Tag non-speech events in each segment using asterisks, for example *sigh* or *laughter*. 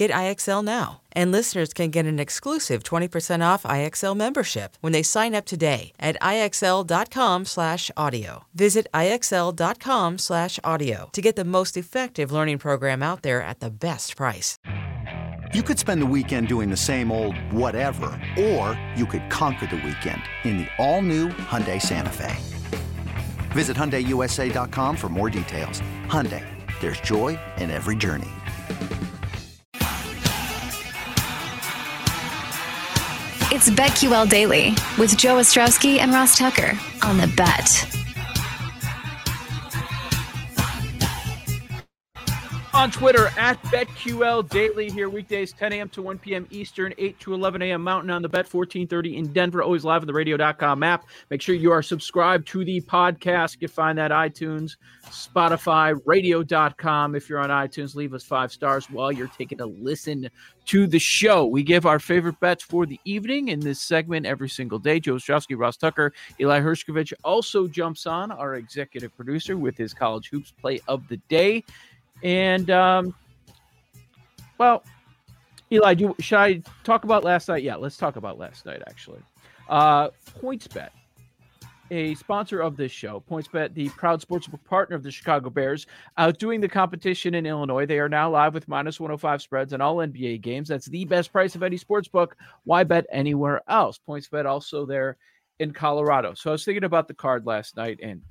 Get IXL now. And listeners can get an exclusive 20% off IXL membership when they sign up today at IXL.com/audio. Visit IXL.com/audio to get the most effective learning program out there at the best price. You could spend the weekend doing the same old whatever, or you could conquer the weekend in the all-new Hyundai Santa Fe. Visit HyundaiUSA.com for more details. Hyundai, there's joy in every journey. It's BetQL Daily with Joe Ostrowski and Ross Tucker on the Bet. On Twitter at BetQL Daily here weekdays 10 a.m. to 1 p.m. Eastern, 8 to 11 a.m. Mountain on the Bet 1430 in Denver. Always live on the radio.com app. Make sure you are subscribed to the podcast. You find that iTunes, Spotify, radio.com. If you're on iTunes, leave us five stars while you're taking a listen to the show. We give our favorite bets for the evening in this segment every single day. Joe Ostrowski, Ross Tucker, Eli Hershkovich also jumps on, our executive producer, with his college hoops play of the day. And um, well, Eli, do should I talk about last night? Yeah, let's talk about last night. Actually, uh, PointsBet, a sponsor of this show, PointsBet, the proud sportsbook partner of the Chicago Bears, outdoing the competition in Illinois. They are now live with minus 105 spreads on all NBA games. That's the best price of any sportsbook. Why bet anywhere else? PointsBet also there in Colorado. So I was thinking about the card last night, and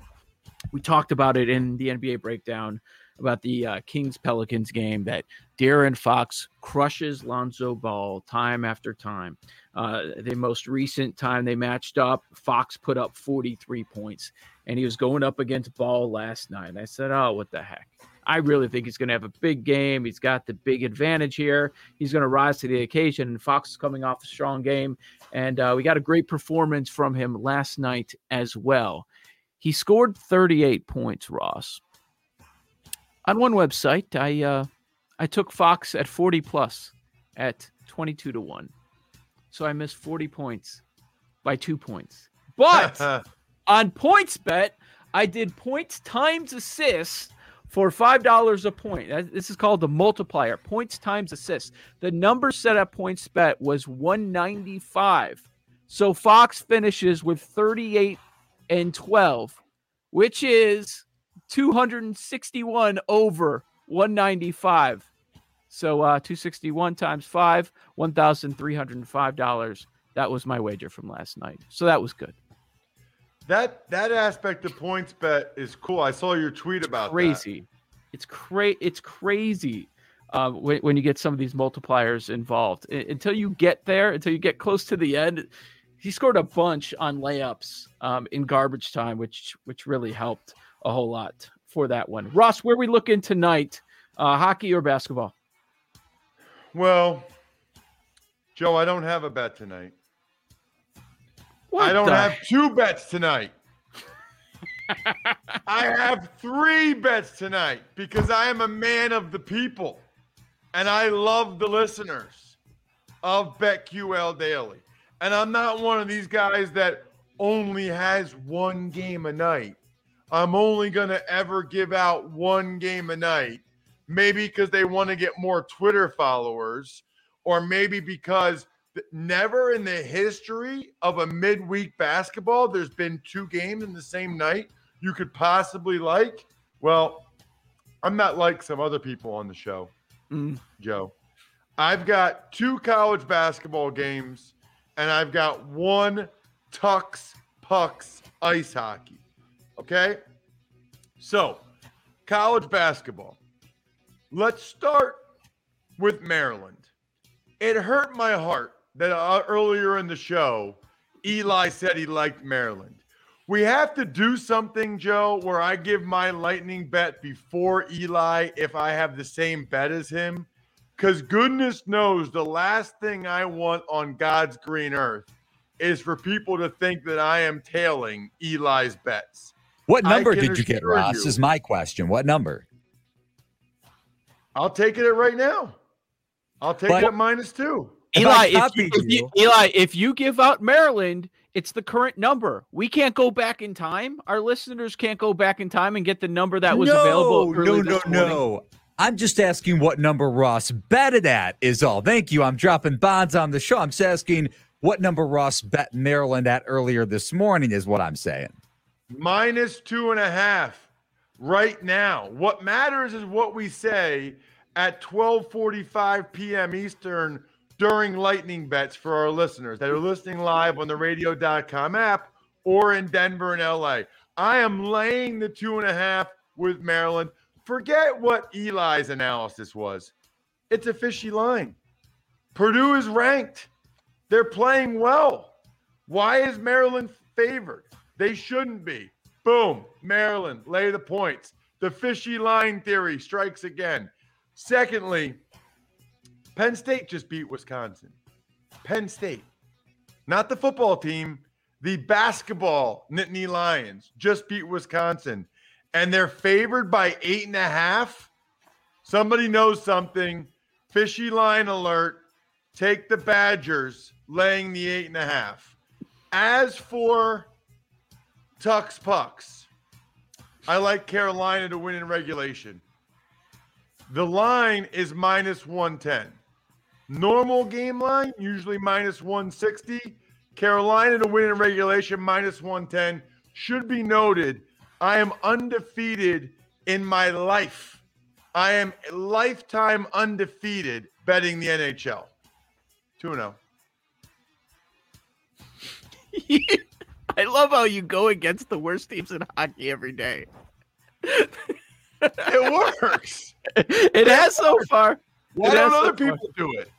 we talked about it in the NBA breakdown about the uh, Kings Pelicans game that De'Aaron Fox crushes Lonzo Ball time after time. Uh, the most recent time they matched up, Fox put up 43 points, and he was going up against Ball last night. I said, "Oh, what the heck." I really think he's going to have a big game. He's got the big advantage here. He's going to rise to the occasion. And Fox is coming off a strong game, and uh, we got a great performance from him last night as well. He scored 38 points, Ross on one website, I uh, I took Fox at 40 plus at 22 to 1. So I missed 40 points by two points. But *laughs* on PointsBet, I did points times assists for $5 a point. This is called the multiplier points times assists. The number set at PointsBet was 195. So Fox finishes with 38 and 12, which is 261 over 195. So uh, 261 times five, $1,305. That was my wager from last night. So that was good. That that aspect of points bet is cool. I saw your tweet about crazy. That. It's crazy. It's crazy uh, when, when you get some of these multipliers involved. I- until you get there, until you get close to the end, he scored a bunch on layups um, in garbage time, which which really helped a whole lot for that one. Ross, where we looking tonight? Uh, hockey or basketball? Well, Joe, I don't have a bet tonight. What I don't the- have two bets tonight. *laughs* I have three bets tonight because I am a man of the people and I love the listeners of BetQL Daily. And I'm not one of these guys that only has one game a night. I'm only going to ever give out one game a night. Maybe because they want to get more Twitter followers, or maybe because never in the history of a midweek basketball, there's been two games in the same night you could possibly like. Well, I'm not like some other people on the show, Mm. Joe. I've got two college basketball games, and I've got one Tux Pucks ice hockey. Okay. So, college basketball. Let's start with Maryland. It hurt my heart that uh, earlier in the show, Eli said he liked Maryland. We have to do something, Joe, where I give my lightning bet before Eli if I have the same bet as him. Because goodness knows the last thing I want on God's green earth is for people to think that I am tailing Eli's bets. What number did you get, Ross? You, is my question. What number? I'll take it at right now. I'll take but, it at minus two. Eli, if, you, if you, Eli, if you give out Maryland, it's the current number. We can't go back in time. Our listeners can't go back in time and get the number that was no, available. No, no, no. I'm just asking what number Ross betted at is all. Thank you. I'm dropping bonds on the show. I'm just asking what number Ross bet Maryland at earlier this morning is what I'm saying. Minus two and a half right now. What matters is what we say at 12:45 p.m. Eastern during lightning bets for our listeners that are listening live on the radio.com app or in Denver and LA. I am laying the two and a half with Maryland. Forget what Eli's analysis was. It's a fishy line. Purdue is ranked. They're playing well. Why is Maryland favored? They shouldn't be. Boom, Maryland, lay the points. The fishy line theory strikes again. Secondly, Penn State just beat Wisconsin. Penn State, not the football team, the basketball Nittany Lions just beat Wisconsin, and they're favored by eight and a half. Somebody knows something. Fishy line alert. Take the Badgers laying the eight and a half. As for Tucks Pucks, I like Carolina to win in regulation. The line is minus 110. Normal game line, usually minus 160. Carolina to win in regulation, minus 110. Should be noted, I am undefeated in my life. I am a lifetime undefeated betting the NHL. 2 0. *laughs* I love how you go against the worst teams in hockey every day. it works. It has so far. Why don't other so people do it?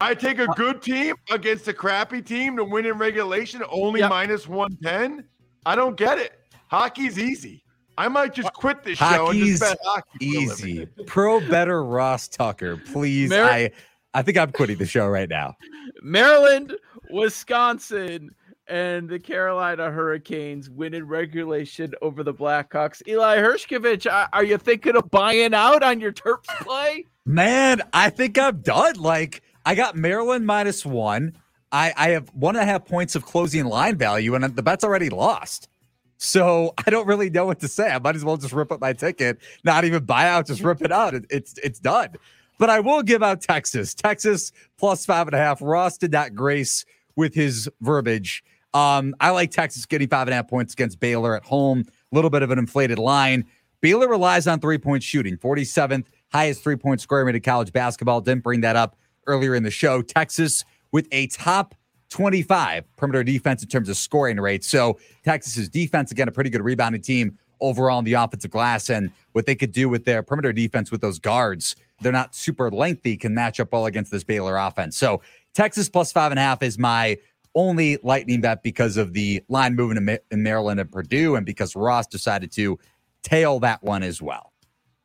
I take a good team against a crappy team to win in regulation, only yep. minus 110. I don't get it. Hockey's easy. I might just quit this Hockey's show and just bet hockey. Easy. Pro better Ross Tucker. Please. Mar- I I think I'm quitting the show right now. Maryland, Wisconsin, and the Carolina Hurricanes win in regulation over the Blackhawks. Eli Hershkovich, are you thinking of buying out on your Terps play? Man, I think I'm done. Like I got Maryland minus one. I, I have one and a half points of closing line value, and the bet's already lost. So *laughs* I don't really know what to say. I might as well just rip up my ticket, not even buy out, just rip it out. It, it's it's done. But I will give out Texas. Texas plus five and a half. Ross did not grace with his verbiage. Um, I like Texas getting five and a half points against Baylor at home. A little bit of an inflated line. Baylor relies on three point shooting, 47th highest three point scoring rate in college basketball. Didn't bring that up earlier in the show. Texas with a top 25 perimeter defense in terms of scoring rate. So Texas's defense, again, a pretty good rebounding team overall on the offensive glass. And what they could do with their perimeter defense with those guards, they're not super lengthy, can match up well against this Baylor offense. So Texas plus five and a half is my only lightning bet because of the line moving in Maryland and Purdue, and because Ross decided to tail that one as well.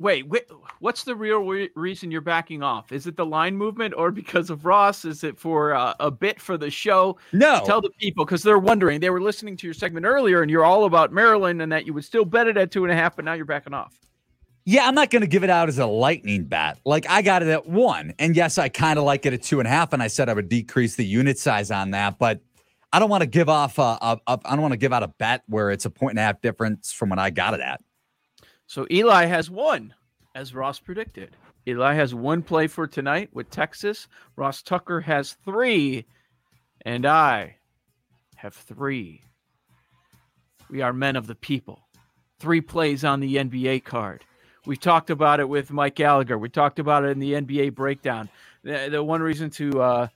Wait, wait, what's the real re- reason you're backing off? Is it the line movement or because of Ross? Is it for uh, a bit for the show? No. Tell the people because they're wondering. They were listening to your segment earlier and you're all about Maryland and that you would still bet it at two and a half, but now you're backing off. Yeah, I'm not going to give it out as a lightning bat. Like I got it at one. And yes, I kind of like it at two and a half. And I said I would decrease the unit size on that. But I don't want to give off a, a, a I don't want to give out a bet where it's a point and a half difference from when I got it at. So Eli has one, as Ross predicted. Eli has one play for tonight with Texas. Ross Tucker has three, and I have three. We are men of the people. Three plays on the NBA card. We talked about it with Mike Gallagher. We talked about it in the NBA breakdown. The, the one reason to uh,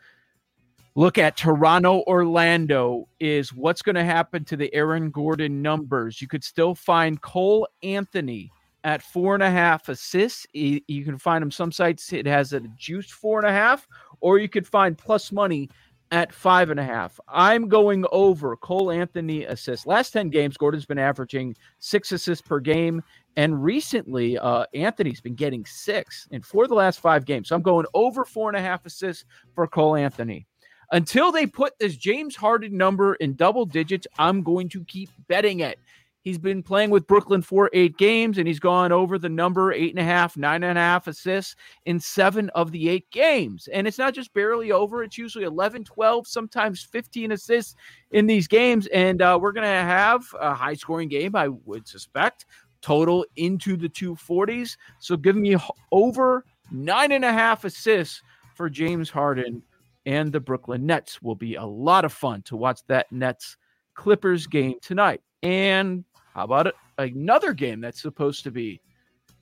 look at Toronto, Orlando is what's going to happen to the Aaron Gordon numbers. You could still find Cole Anthony at four and a half assists. You, can find them some sites. It has a juiced four and a half, or you could find plus money at five and a half. I'm going over Cole Anthony assists. Last 10 games, Gordon's been averaging six assists per game. And recently, uh, Anthony's been getting six in four of the last five games. So I'm going over four and a half assists for Cole Anthony. Until they put this James Harden number in double digits, I'm going to keep betting it. He's been playing with Brooklyn for eight games, and he's gone over the number eight and a half, nine and a half assists in seven of the eight games. And it's not just barely over, it's usually 11, 12, sometimes 15 assists in these games. And uh, we're going to have a high scoring game, I would suspect, total into the 240s. So give me over nine and a half assists for James Harden and the Brooklyn Nets. Will be a lot of fun to watch that Nets Clippers game tonight. And how about? Another game that's supposed to be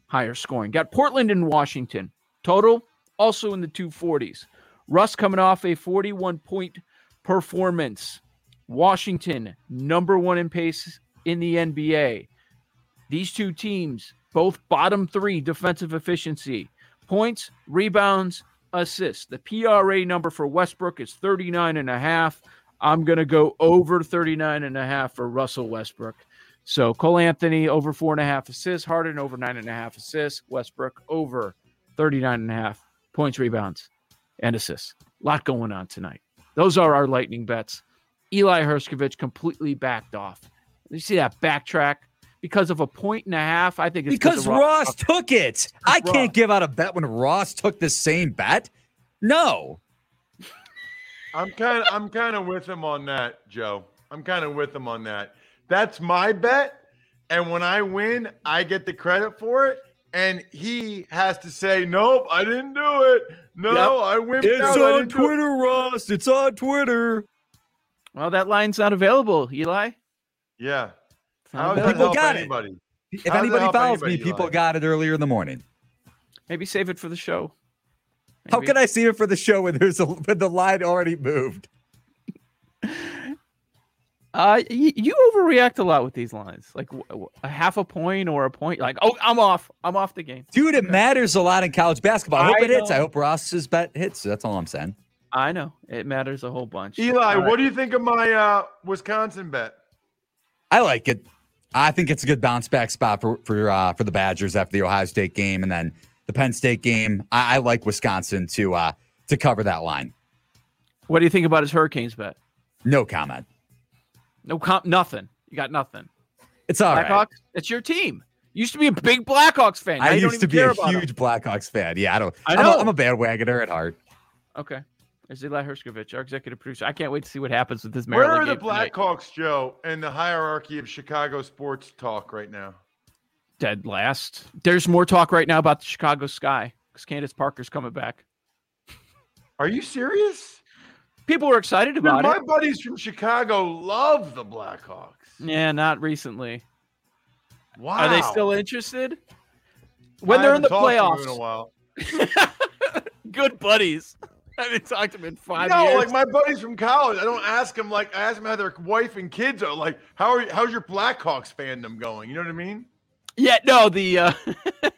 higher scoring. Got Portland and Washington. Total also in the 240s. Russ coming off a 41 point performance. Washington, number one in pace in the NBA. These two teams, both bottom three defensive efficiency, points, rebounds, assists. The PRA number for Westbrook is 39 and a half. I'm going to go over 39 and a half for Russell Westbrook. So Cole Anthony over four and a half assists, Harden over nine and a half assists, Westbrook over 39 and a half points, rebounds, and assists. A lot going on tonight. Those are our lightning bets. Eli Hershkovich completely backed off. You see that backtrack because of a point and a half. I think it's because Ross, Ross took it. I Ross. can't give out a bet when Ross took the same bet. No. I'm kind of I'm kind of with him on that, Joe. I'm kind of with him on that. That's my bet. And when I win, I get the credit for it. And he has to say, Nope, I didn't do it. No, yep. I win. For it. It's out. on Twitter, Ross. It's on Twitter. Well, that line's not available, Eli. Yeah. How people got anybody? it. If anybody follows anybody, me, people Eli? got it earlier in the morning. Maybe save it for the show. Maybe. How can I save it for the show when there's a when the line already moved? Uh, you, you, overreact a lot with these lines, like a half a point or a point. Like, oh, I'm off. I'm off the game, dude. It matters a lot in college basketball. I hope I it know. hits. I hope Ross's bet hits. That's all I'm saying. I know it matters a whole bunch. Eli, what do you think of my uh, Wisconsin bet? I like it. I think it's a good bounce back spot for for uh, for the Badgers after the Ohio State game and then the Penn State game. I, I like Wisconsin to uh, to cover that line. What do you think about his Hurricanes bet? No comment. No comp, nothing. You got nothing. It's all Blackhawks, right. It's your team. You used to be a big Blackhawks fan. I used to be a huge them. Blackhawks fan. Yeah, I don't. I know. I'm a, I'm a bandwagoner at heart. Okay. There's Eli Hershkovich, our executive producer. I can't wait to see what happens with this Where are the Blackhawks, Joe, in the hierarchy of Chicago sports talk right now? Dead last. There's more talk right now about the Chicago Sky because Candace Parker's coming back. Are you serious? People were excited about my it. My buddies from Chicago love the Blackhawks. Yeah, not recently. Wow. Are they still interested? When I they're in the playoffs. in a while. *laughs* Good buddies. *laughs* I haven't talked to them in five no, years. like my buddies from college. I don't ask them like I ask them how their wife and kids are. Like, how are you, how's your Blackhawks fandom going? You know what I mean? Yeah, no, the uh *laughs*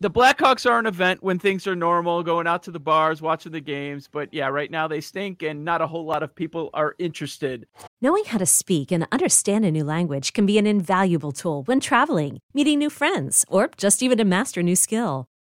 the Blackhawks are an event when things are normal, going out to the bars, watching the games. But yeah, right now they stink, and not a whole lot of people are interested. Knowing how to speak and understand a new language can be an invaluable tool when traveling, meeting new friends, or just even to master a new skill.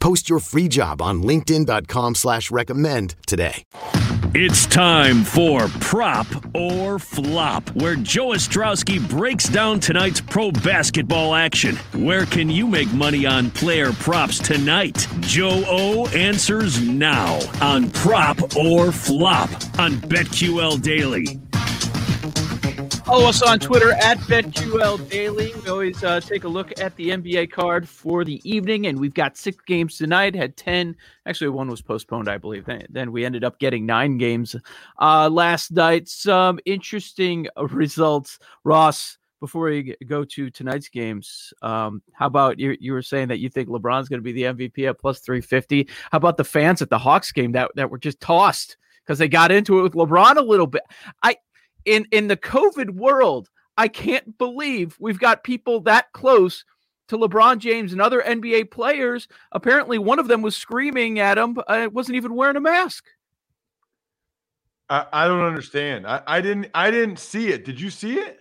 Post your free job on linkedin.com slash recommend today. It's time for Prop or Flop, where Joe Ostrowski breaks down tonight's pro basketball action. Where can you make money on player props tonight? Joe O answers now on Prop or Flop on BetQL Daily. Follow us on Twitter at BetQL Daily. We always uh, take a look at the NBA card for the evening, and we've got six games tonight. Had ten, actually one was postponed, I believe. Then, we ended up getting nine games uh, last night. Some interesting results, Ross. Before we go to tonight's games, um, how about you? You were saying that you think LeBron's going to be the MVP at plus three fifty. How about the fans at the Hawks game that that were just tossed because they got into it with LeBron a little bit? I in in the COVID world, I can't believe we've got people that close to LeBron James and other NBA players. Apparently, one of them was screaming at him. Uh, wasn't even wearing a mask. I, I don't understand. I, I didn't. I didn't see it. Did you see it?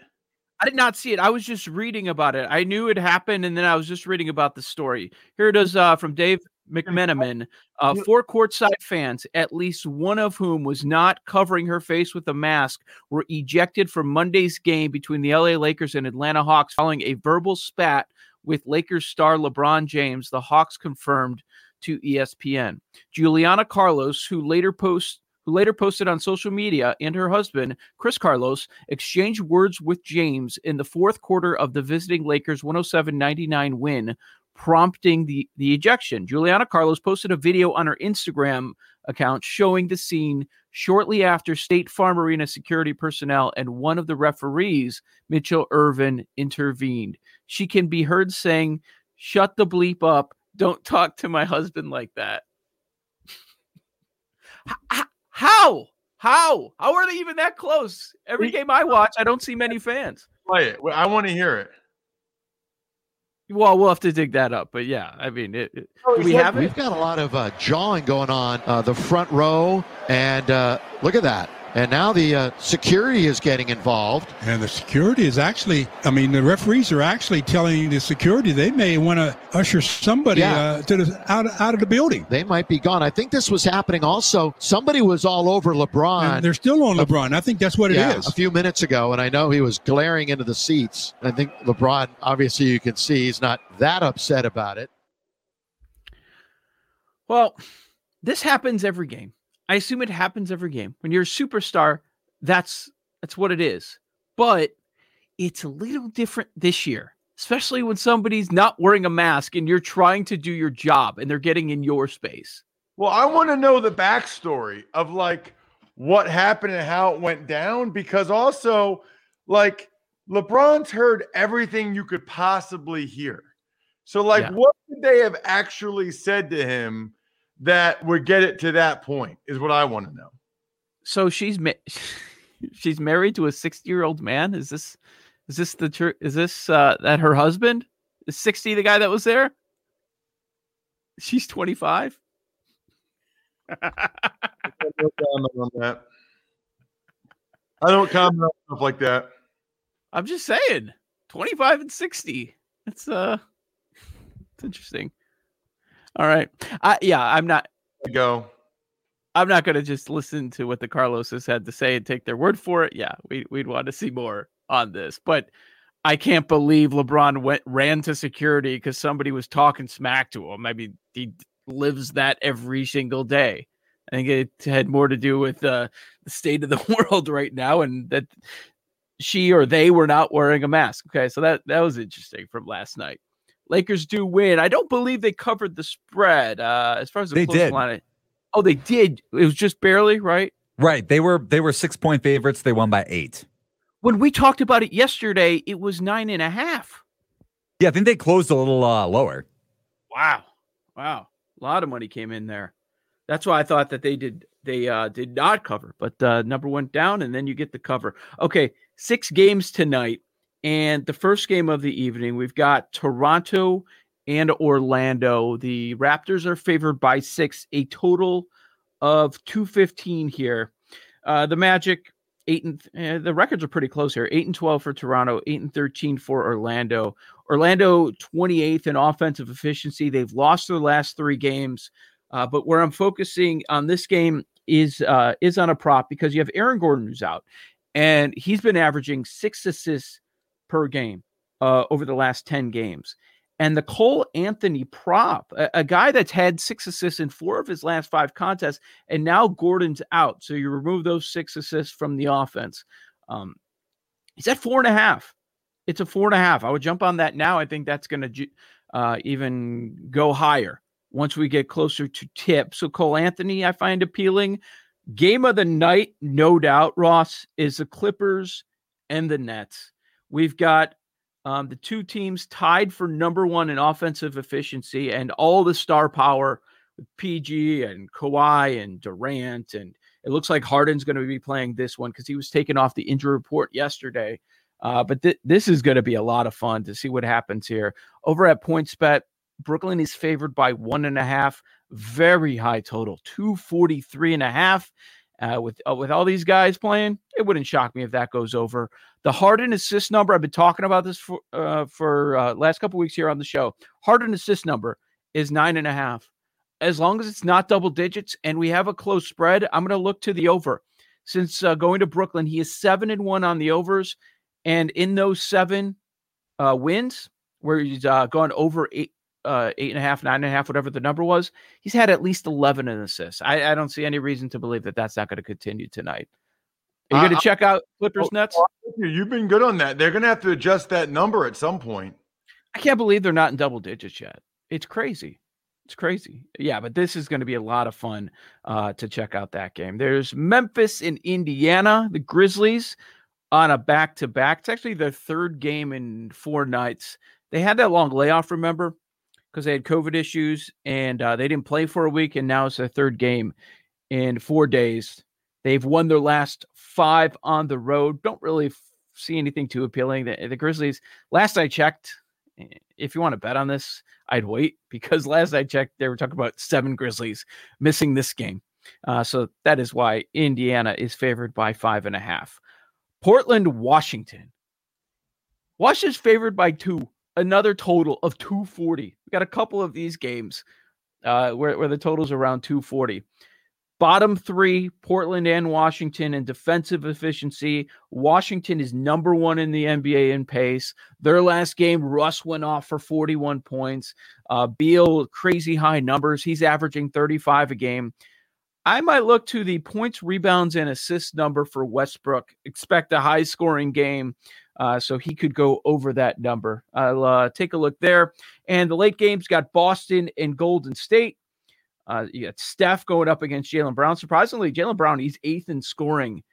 I did not see it. I was just reading about it. I knew it happened, and then I was just reading about the story. Here it is uh, from Dave McMenamin. Uh, four courtside fans, at least one of whom was not covering her face with a mask, were ejected from Monday's game between the LA Lakers and Atlanta Hawks following a verbal spat with Lakers star LeBron James. The Hawks confirmed to ESPN. Juliana Carlos, who later post who later posted on social media, and her husband, Chris Carlos, exchanged words with James in the fourth quarter of the visiting Lakers 107 99 win, prompting the, the ejection. Juliana Carlos posted a video on her Instagram account showing the scene shortly after State Farm Arena security personnel and one of the referees, Mitchell Ervin, intervened. She can be heard saying, Shut the bleep up. Don't talk to my husband like that. How? How? How are they even that close? Every game I watch, I don't see many fans. Play it. I want to hear it. Well, we'll have to dig that up, but yeah, I mean, it, it, oh, we have we've got a lot of uh, jawing going on uh, the front row, and uh, look at that. And now the uh, security is getting involved. And the security is actually, I mean, the referees are actually telling the security they may want to usher somebody yeah. uh, to the, out, out of the building. They might be gone. I think this was happening also. Somebody was all over LeBron. And they're still on LeBron. I think that's what yeah, it is. A few minutes ago, and I know he was glaring into the seats. I think LeBron, obviously, you can see he's not that upset about it. Well, this happens every game. I assume it happens every game. When you're a superstar, that's that's what it is. But it's a little different this year, especially when somebody's not wearing a mask and you're trying to do your job and they're getting in your space. Well, I want to know the backstory of like what happened and how it went down because also like LeBron's heard everything you could possibly hear. So like yeah. what could they have actually said to him that would get it to that point is what I want to know. So she's ma- *laughs* she's married to a 60 year old man. Is this is this the tr- is this uh, that her husband is 60 the guy that was there? She's 25. I don't comment on that. I don't comment on stuff like that. I'm just saying, 25 and 60. It's uh, it's interesting. All right. I, yeah, I'm not. Go. I'm not going to just listen to what the Carloses had to say and take their word for it. Yeah, we, we'd want to see more on this. But I can't believe LeBron went ran to security because somebody was talking smack to him. I mean, he lives that every single day. I think it had more to do with uh, the state of the *laughs* world right now, and that she or they were not wearing a mask. Okay, so that that was interesting from last night. Lakers do win. I don't believe they covered the spread. Uh, as far as the they did. Line, oh, they did. It was just barely, right? Right. They were they were six point favorites. They won by eight. When we talked about it yesterday, it was nine and a half. Yeah, I think they closed a little uh, lower. Wow, wow, a lot of money came in there. That's why I thought that they did they uh, did not cover, but uh, number went down, and then you get the cover. Okay, six games tonight, and the first game of the evening, we've got Toronto and Orlando. The Raptors are favored by six, a total of 215 here. Uh, the Magic, eight and eh, the records are pretty close here. Eight and 12 for Toronto, eight and 13 for Orlando. Orlando 28th in offensive efficiency. They've lost their last three games. Uh, but where I'm focusing on this game is uh, is on a prop because you have Aaron Gordon who's out, and he's been averaging six assists per game uh, over the last ten games. And the Cole Anthony prop, a, a, guy that's had six assists in four of his last five contests, and now Gordon's out. So you remove those six assists from the offense. Um, he's at four and a half. It's a four and a half. I would jump on that now. I think that's going to uh, even go higher once we get closer to tip. So Cole Anthony, I find appealing. Game of the night, no doubt, Ross, is the Clippers and the Nets. We've got um, the two teams tied for number one in offensive efficiency and all the star power with PG and Kawhi and Durant. And it looks like Harden's going to be playing this one because he was taken off the injury report yesterday. Uh, but th- this is going to be a lot of fun to see what happens here. Over at PointsBet, Brooklyn is favored by one and a half. Very high total, 243 and a half. Uh, with uh, with all these guys playing, it wouldn't shock me if that goes over. The Harden assist number, I've been talking about this for uh, for uh, last couple weeks here on the show. Harden assist number is nine and a half. As long as it's not double digits and we have a close spread, I'm going to look to the over. Since uh, going to Brooklyn, he is seven and one on the overs, and in those seven uh, wins, where he's gone over eight uh, eight and a half, nine and a half, whatever the number was, he's had at least 11 in assists. I, I don't see any reason to believe that that's not going to continue tonight. Are you uh, going to check out Clippers oh, Nets? You've been good on that. They're going to have to adjust that number at some point. I can't believe they're not in double digits yet. It's crazy. It's crazy. Yeah, but this is going to be a lot of fun uh, to check out that game. There's Memphis in Indiana, the Grizzlies on a back to back. It's actually their third game in four nights. They had that long layoff, remember? Because they had COVID issues and uh, they didn't play for a week, and now it's their third game in four days. They've won their last five on the road. Don't really f- see anything too appealing. The, the, Grizzlies, last I checked, eh, if you want to bet on this, I'd wait *laughs* because last I checked, they were talking about seven Grizzlies missing this game. Uh, so that is why Indiana is favored by five and a half. Portland, Washington. Washington's favored by two another total of 240. We got a couple of these games uh, where, where the total's around 240. Bottom three, Portland and Washington in defensive efficiency. Washington is number one in the NBA in pace. Their last game, Russ went off for 41 points. Uh, Beal, crazy high numbers. He's averaging 35 a game. I might look to the points, rebounds, and assists number for Westbrook. Expect a high scoring game. Uh, so he could go over that number. I'll uh, take a look there. And the late games got Boston and Golden State. Uh, you got Steph going up against Jaylen Brown. Surprisingly, Jaylen Brown, he's eighth in scoring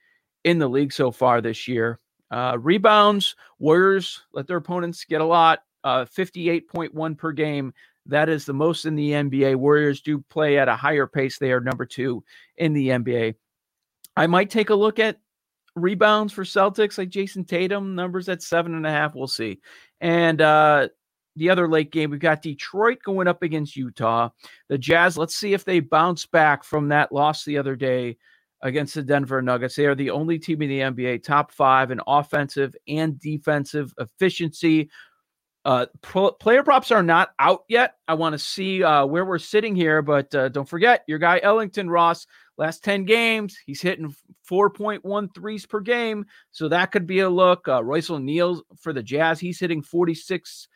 in the league so far this year. Uh, rebounds, Warriors let their opponents get a lot, uh, 58.1 per game. That is the most in the NBA. Warriors do play at a higher pace. They are number two in the NBA. I might take a look at rebounds for Celtics, like Jayson Tatum, numbers at seven and a half. We'll see. And uh, the other late game, we've got Detroit going up against Utah. The Jazz, let's see if they bounce back from that loss the other day against the Denver Nuggets. They are the only team in the NBA top five in offensive and defensive efficiency. Uh, pro- player props are not out yet. I want to see uh, where we're sitting here, but uh, don't forget your guy Ellington Ross Last 10 games, he's hitting 4.1 threes per game. So that could be a look. Uh, Royce O'Neale for the Jazz, he's hitting 46%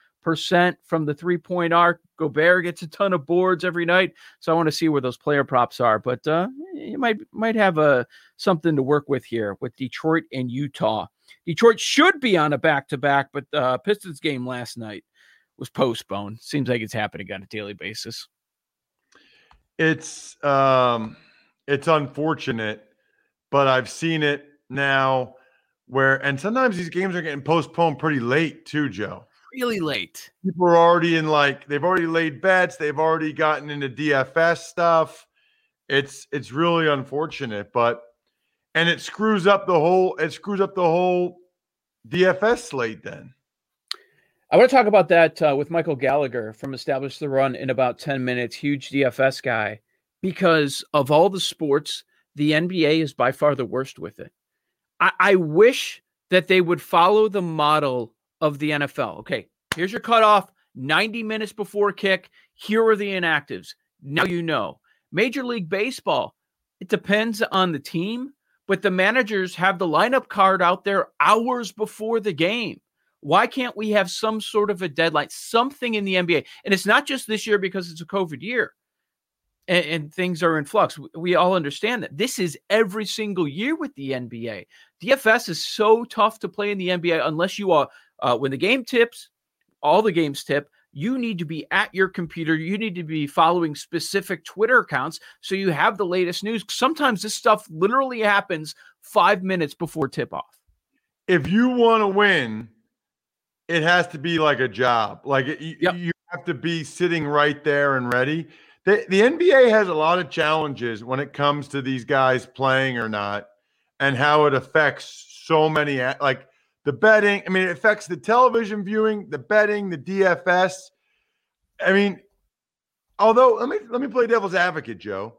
from the three point arc. Gobert gets a ton of boards every night. So I want to see where those player props are. But uh, you might might have a uh, something to work with here with Detroit and Utah. Detroit should be on a back to back, but uh, Pistons game last night was postponed. Seems like it's happening on a daily basis. It's um it's unfortunate, but I've seen it now where, and sometimes these games are getting postponed pretty late too, Joe. Really late. People are already in like, they've already laid bets, they've already gotten into DFS stuff. It's it's really unfortunate, but and it screws up the whole it screws up the whole DFS slate then. I want to talk about that uh, with Michael Gallagher from Establish the Run in about 10 minutes, huge DFS guy, because of all the sports, the NBA is by far the worst with it. I, I wish that they would follow the model of the NFL. Okay, here's your cutoff 90 minutes before kick. Here are the inactives. Now you know. Major League Baseball, it depends on the team, but the managers have the lineup card out there hours before the game. Why can't we have some sort of a deadline, something in the NBA? And it's not just this year because it's a COVID year and, and, things are in flux. We all understand that. This is every single year with the NBA. DFS is so tough to play in the NBA unless you are, uh, when the game tips, all the games tip, you need to be at your computer. You need to be following specific Twitter accounts so you have the latest news. Sometimes this stuff literally happens five minutes before tip off. If you want to win, it has to be like a job. Like you, yep. you have to be sitting right there and ready. The, the NBA has a lot of challenges when it comes to these guys playing or not and how it affects so many like the betting. I mean, it affects the television viewing, the betting, the DFS. I mean, although let me let me play devil's advocate, Joe.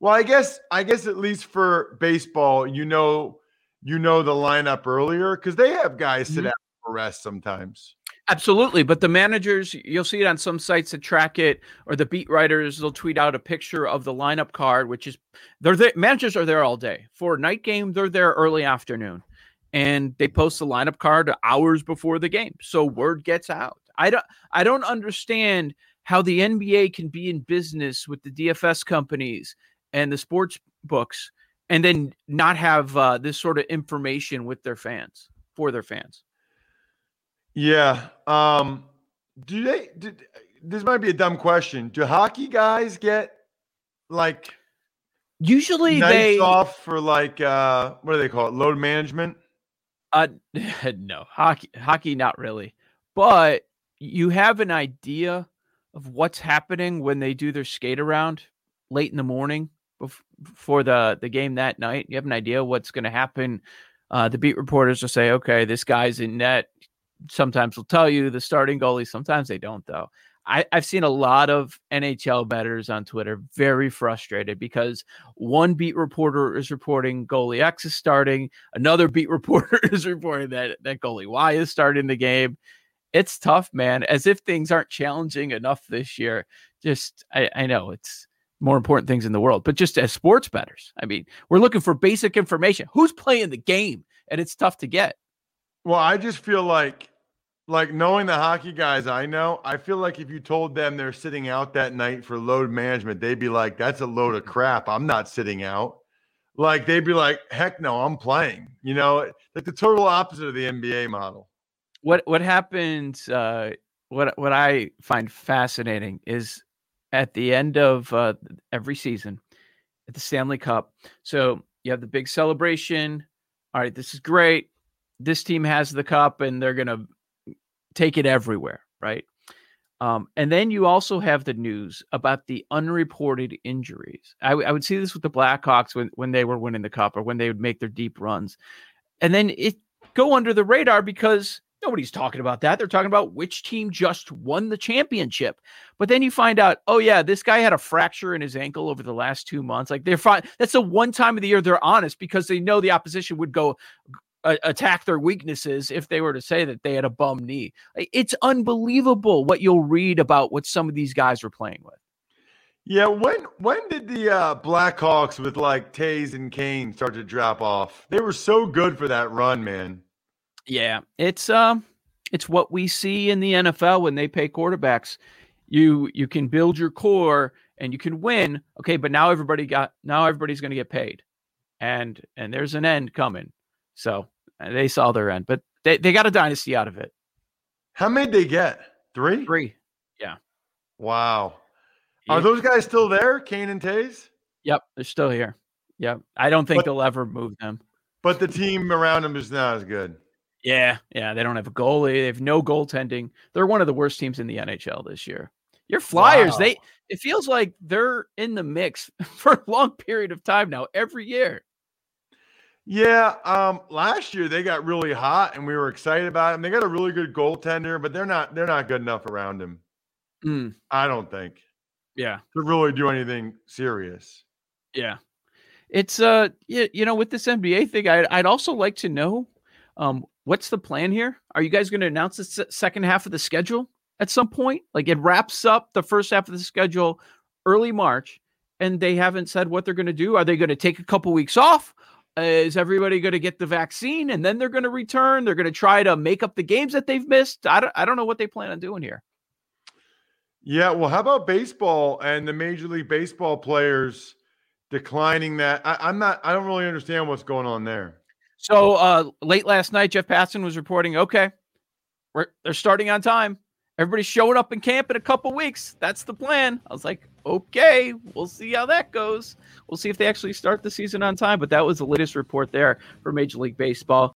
Well, I guess I guess at least for baseball, you know, you know the lineup earlier because they have guys sit mm-hmm. out rest sometimes. Absolutely, but the managers, you'll see it on some sites that track it, or the beat writers, they'll tweet out a picture of the lineup card, which is they're the managers are there all day for a night game. They're there early afternoon and they post the lineup card hours before the game so word gets out i don't i don't understand how the nba can be in business with the dfs companies and the sports books and then not have uh, this sort of information with their fans for their fans yeah um do they did, this might be a dumb question do hockey guys get like usually they off for like uh what do they call it load management uh, *laughs* no hockey, hockey, not really. But you have an idea of what's happening when they do their skate around late in the morning before the the game that night. You have an idea what's going to happen. Uh, the beat reporters will say, "Okay, this guy's in net." Sometimes will tell you the starting goalie. Sometimes they don't, though. I, have seen a lot of NHL betters on Twitter very frustrated because one beat reporter is reporting goalie X is starting, another beat *laughs* reporter is reporting that that goalie Y is starting the game. It's tough, man. As if things aren't challenging enough this year. Just I, I know it's more important things in the world, but just as sports betters, I mean, we're looking for basic information. Who's playing the game? And it's tough to get. Well, I just feel like like knowing the hockey guys I know, I feel like if you told them they're sitting out that night for load management, they'd be like, that's a load of crap. I'm not sitting out. Like they'd be like, heck no, I'm playing. You know, like the total opposite of the NBA model. What what happens uh what what I find fascinating is at the end of uh, every season at the Stanley Cup. So you have the big celebration. All right, this is great. This team has the cup and they're going to take it everywhere, right? Um, and then you also have the news about the unreported injuries. I, w- I would see this with the Blackhawks when, when they were winning the cup or when they would make their deep runs. And then it go under the radar because nobody's talking about that. They're talking about which team just won the championship. But then you find out, oh yeah, this guy had a fracture in his ankle over the last two months. Like they're fine. That's the one time of the year they're honest because they know the opposition would go uh, attack their weaknesses if they were to say that they had a bum knee. It's unbelievable what you'll read about what some of these guys were playing with. Yeah, when when did the uh, Blackhawks with like Toews and Kane start to drop off? They were so good for that run, man. Yeah, it's um, it's what we see in the NFL when they pay quarterbacks. You you can build your core and you can win. Okay, but now everybody got now everybody's going to get paid, and and there's an end coming. So Uh, they saw their end, but they, they got a dynasty out of it. How many did they get? Three? Three. Yeah. Wow. Are those guys still there, Kane and Toews? Yep, they're still here. Yep. I don't think but, they'll ever move them. But the team around them is not as good. Yeah, yeah. They don't have a goalie. They have no goaltending. They're one of the worst teams in the NHL this year. Your Flyers, Wow. they it feels like they're in the mix *laughs* for a long period of time now, every year. Yeah, um, last year they got really hot and we were excited about them. They got a really good goaltender, but they're not they're not good enough around him. Mm, I don't think yeah. to really do anything serious. Yeah. It's uh you, you know with this NBA thing I'd, I'd also like to know um what's the plan here? Are you guys going to announce the se- second half of the schedule at some point? Like it wraps up the first half of the schedule early March and they haven't said what they're going to do. Are they going to take a couple weeks off? Uh, is everybody going to get the vaccine and then they're going to return? They're going to try to make up the games that they've missed. I don't, I don't know what they plan on doing here. Yeah, well, how about baseball and the Major League Baseball players declining that? I, I'm not. I don't really understand what's going on there. So uh, late last night, Jeff Passan was reporting, okay, we're, they're starting on time. Everybody's showing up in camp in a couple weeks. That's the plan. I was like, okay, we'll see how that goes. We'll see if they actually start the season on time. But that was the latest report there for Major League Baseball.